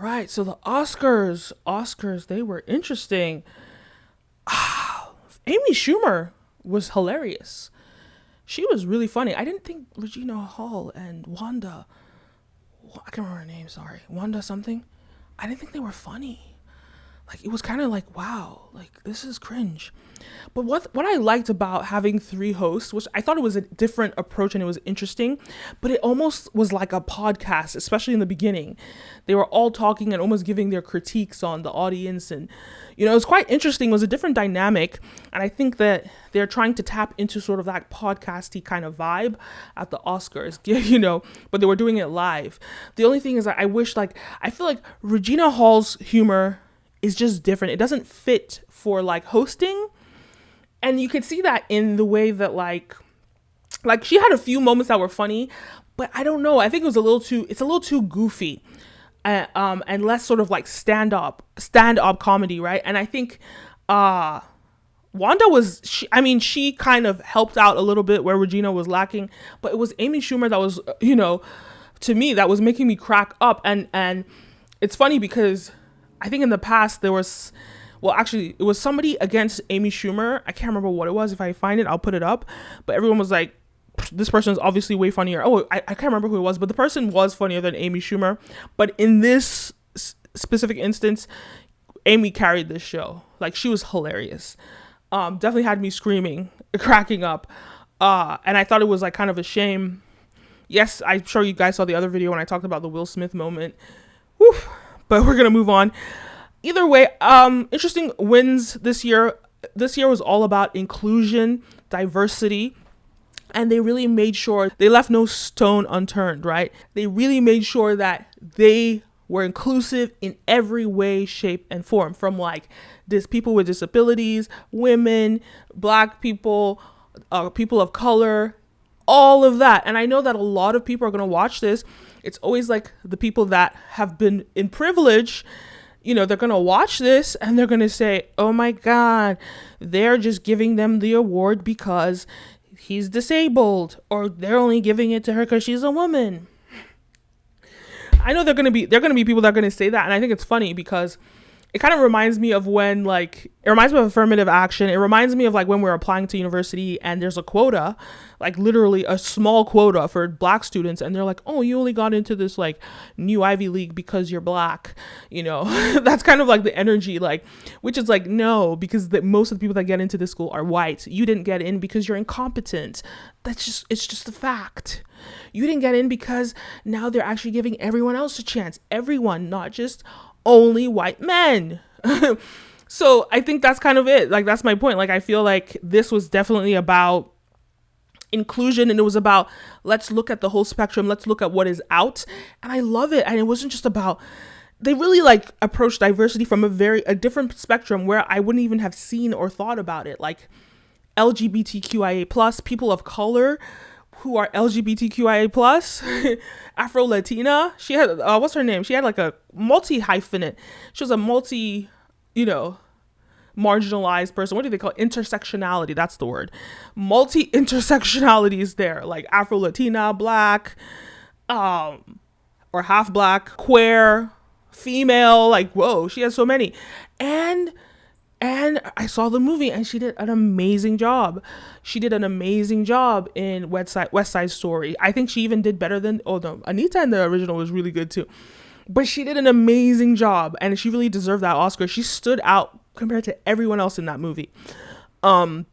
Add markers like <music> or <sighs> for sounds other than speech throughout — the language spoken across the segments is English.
Right. So the Oscars, Oscars, they were interesting. Ah, Amy Schumer was hilarious. She was really funny. I didn't think Regina Hall and Wanda, I can't remember her name, sorry, Wanda something. I didn't think they were funny like it was kind of like wow like this is cringe. But what what i liked about having three hosts which i thought it was a different approach and it was interesting but it almost was like a podcast especially in the beginning. They were all talking and almost giving their critiques on the audience and you know it was quite interesting. It was a different dynamic and i think that they're trying to tap into sort of that podcasty kind of vibe at the oscars <laughs> you know but they were doing it live. The only thing is i wish like i feel like regina hall's humor is just different. It doesn't fit for like hosting. And you could see that in the way that like like she had a few moments that were funny, but I don't know. I think it was a little too it's a little too goofy. Uh, um and less sort of like stand up stand up comedy, right? And I think uh Wanda was she I mean she kind of helped out a little bit where Regina was lacking, but it was Amy Schumer that was you know to me that was making me crack up and and it's funny because I think in the past there was, well, actually, it was somebody against Amy Schumer. I can't remember what it was. If I find it, I'll put it up. But everyone was like, this person is obviously way funnier. Oh, I, I can't remember who it was, but the person was funnier than Amy Schumer. But in this s- specific instance, Amy carried this show. Like she was hilarious. Um, definitely had me screaming, <laughs> cracking up. Uh, and I thought it was like kind of a shame. Yes, I'm sure you guys saw the other video when I talked about the Will Smith moment. Whew but we're gonna move on. Either way, um, interesting wins this year. This year was all about inclusion, diversity, and they really made sure they left no stone unturned, right? They really made sure that they were inclusive in every way, shape, and form from like this people with disabilities, women, black people, uh, people of color, all of that. And I know that a lot of people are going to watch this it's always like the people that have been in privilege you know, they're going to watch this and they're going to say, oh my God, they're just giving them the award because he's disabled, or they're only giving it to her because she's a woman. I know they're going to be, they're going to be people that are going to say that. And I think it's funny because it kind of reminds me of when like it reminds me of affirmative action. It reminds me of like when we're applying to university and there's a quota like literally a small quota for black students and they're like oh you only got into this like new ivy league because you're black you know? <laughs> That's kind of like the energy like which is like no because the, most of the people that get into this school are white. You didn't get in because you're incompetent. That's just it's just a fact. You didn't get in because now they're actually giving everyone else a chance. Everyone not just only white men. <laughs> so I think that's kind of it. Like that's my point. Like I feel like this was definitely about inclusion and it was about let's look at the whole spectrum, let's look at what is out. And I love it. And it wasn't just about they really like approached diversity from a very a different spectrum where I wouldn't even have seen or thought about it. Like LGBTQIA plus people of color who are LGBTQIA plus, <laughs> Afro Latina. She had uh, what's her name? She had like a multi hyphenate. She was a multi, you know, marginalized person. What do they call it? intersectionality? That's the word. Multi intersectionality is there, like Afro Latina, Black, um, or half Black, queer, female. Like whoa, she has so many, and and I saw the movie and she did an amazing job. She did an amazing job in West Side, West Side Story. I think she even did better than oh no, Anita in the original was really good too. But she did an amazing job and she really deserved that Oscar. She stood out compared to everyone else in that movie. Um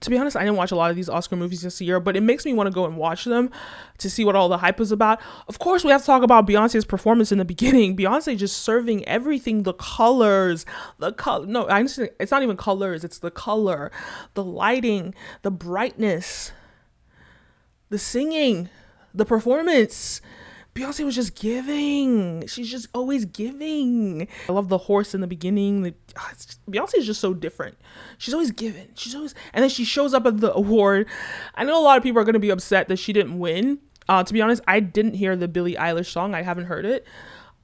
to be honest, I didn't watch a lot of these Oscar movies this year, but it makes me want to go and watch them to see what all the hype is about. Of course, we have to talk about Beyonce's performance in the beginning. Beyonce just serving everything, the colors, the color. No, I understand. It's not even colors. It's the color, the lighting, the brightness, the singing, the performance. Beyonce was just giving. She's just always giving. I love the horse in the beginning. Ah, Beyonce is just so different. She's always giving. She's always, and then she shows up at the award. I know a lot of people are going to be upset that she didn't win. Uh, to be honest, I didn't hear the Billie Eilish song. I haven't heard it.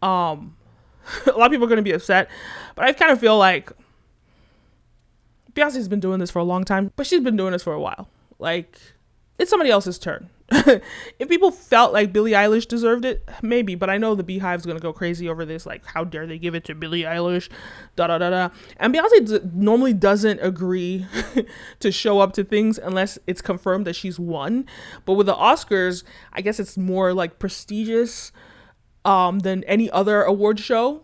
Um, <laughs> a lot of people are going to be upset, but I kind of feel like Beyonce's been doing this for a long time, but she's been doing this for a while. Like, it's somebody else's turn. <laughs> if people felt like Billie Eilish deserved it, maybe, but I know the BeyHive's gonna go crazy over this. Like, how dare they give it to Billie Eilish? Da da da da. And Beyonce d- normally doesn't agree <laughs> to show up to things unless it's confirmed that she's won. But with the Oscars, I guess it's more like prestigious um, than any other award show.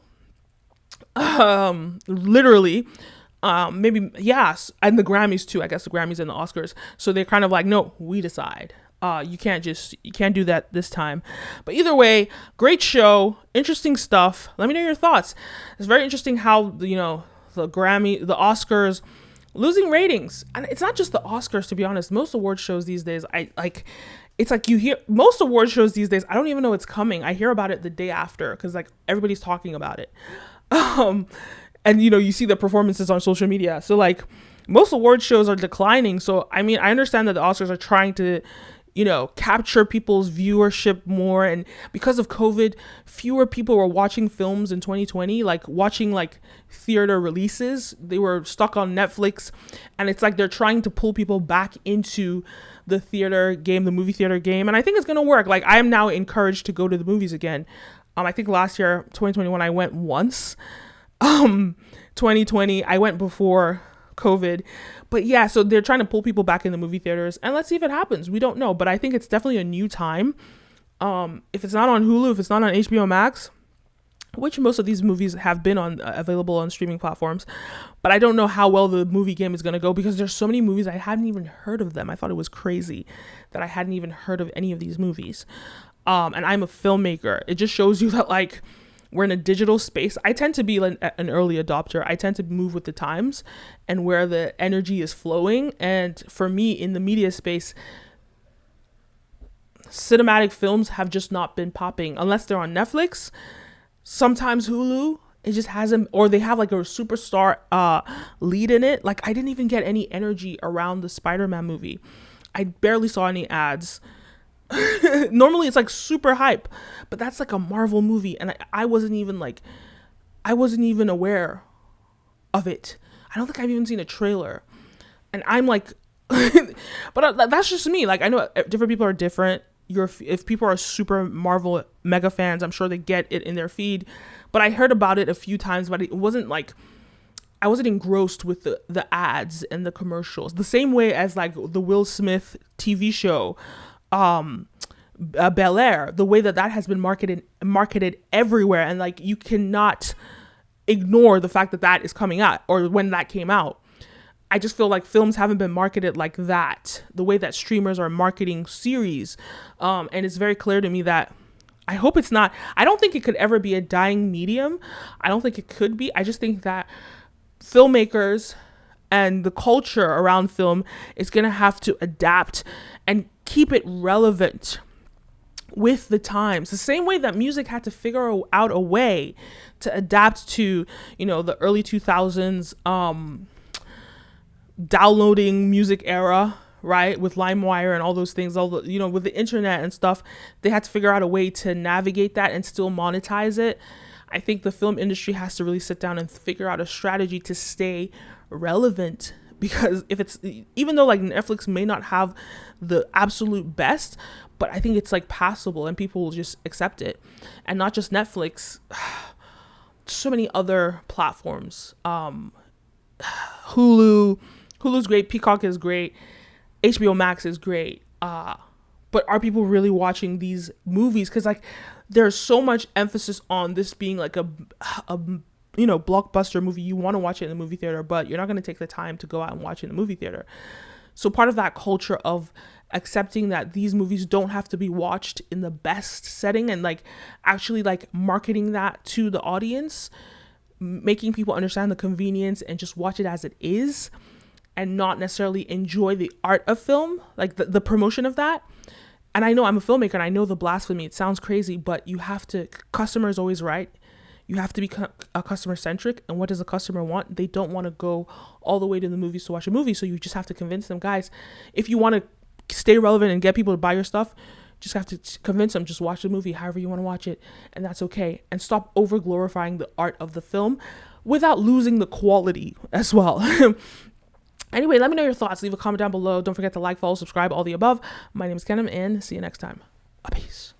Um, literally. Um, maybe yes, and the Grammys too. I guess the Grammys and the Oscars. So they're kind of like, no, we decide. Uh, you can't just you can't do that this time. But either way, great show, interesting stuff. Let me know your thoughts. It's very interesting how you know the Grammy, the Oscars losing ratings, and it's not just the Oscars. To be honest, most award shows these days, I like. It's like you hear most award shows these days. I don't even know it's coming. I hear about it the day after because like everybody's talking about it. <laughs> Um, and you know you see the performances on social media. So like most award shows are declining. So I mean, I understand that the Oscars are trying to you know, capture people's viewership more. And because of COVID, fewer people were watching films in 2020, like watching like theater releases. They were stuck on Netflix. And it's like they're trying to pull people back into the theater game, the movie theater game. And I think it's going to work. Like, I am now encouraged to go to the movies again. Um, I think last year, 2021, I went once. Um, 2020, I went before COVID. But yeah, so they're trying to pull people back in the movie theaters, and let's see if it happens. We don't know, but I think it's definitely a new time. Um, if it's not on Hulu, if it's not on HBO Max, which most of these movies have been on uh, available on streaming platforms, but I don't know how well the movie game is going to go because there's so many movies I hadn't even heard of them. I thought it was crazy that I hadn't even heard of any of these movies. Um, and I'm a filmmaker. It just shows you that like we're in a digital space. I tend to be an, an early adopter. I tend to move with the times and where the energy is flowing. And for me, in the media space, cinematic films have just not been popping unless they're on Netflix. Sometimes Hulu, it just hasn't or they have like a superstar uh lead in it. Like I didn't even get any energy around the Spider-Man movie. I barely saw any ads. <laughs> Normally it's like super hype, but that's like a Marvel movie, and I, I wasn't even like, I wasn't even aware of it. I don't think I've even seen a trailer, and I'm like, <laughs> but uh, that's just me. Like I know uh, different people are different. You're, if people are super Marvel mega fans, I'm sure they get it in their feed. But I heard about it a few times, but it wasn't like I wasn't engrossed with the the ads and the commercials. The same way as like the Will Smith TV show um uh, Bel Air, the way that that has been marketed marketed everywhere, and like you cannot ignore the fact that that is coming out or when that came out. I just feel like films haven't been marketed like that, the way that streamers are marketing series, um, and it's very clear to me that I hope it's not. I don't think it could ever be a dying medium. I don't think it could be. I just think that filmmakers and the culture around film is going to have to adapt and keep it relevant with the times. The same way that music had to figure out a way to adapt to you know the early 2000s um downloading music era right with limewire and all those things all the you know with the internet and stuff they had to figure out a way to navigate that and still monetize it. I think the film industry has to really sit down and figure out a strategy to stay relevant because if it's even though like Netflix may not have the absolute best, but I think it's like passable and people will just accept it. And not just Netflix, <sighs> so many other platforms. Um <sighs> Hulu, Hulu's great, Peacock is great, HBO Max is great. Uh but are people really watching these movies cuz like there's so much emphasis on this being like a <sighs> a you know, blockbuster movie, you want to watch it in the movie theater, but you're not going to take the time to go out and watch it in the movie theater. So part of that culture of accepting that these movies don't have to be watched in the best setting and like actually like marketing that to the audience, making people understand the convenience and just watch it as it is and not necessarily enjoy the art of film, like the, the promotion of that. And I know I'm a filmmaker and I know the blasphemy. It sounds crazy, but you have to customer is always right you have to be a customer centric and what does a customer want they don't want to go all the way to the movies to watch a movie so you just have to convince them guys if you want to stay relevant and get people to buy your stuff just have to convince them just watch the movie however you want to watch it and that's okay and stop over glorifying the art of the film without losing the quality <laughs> as well <laughs> Anyway, let me know your thoughts. Leave a comment down below. Don't forget to like, follow, subscribe, all the above. My name is Kenim, and see you next time. A peace.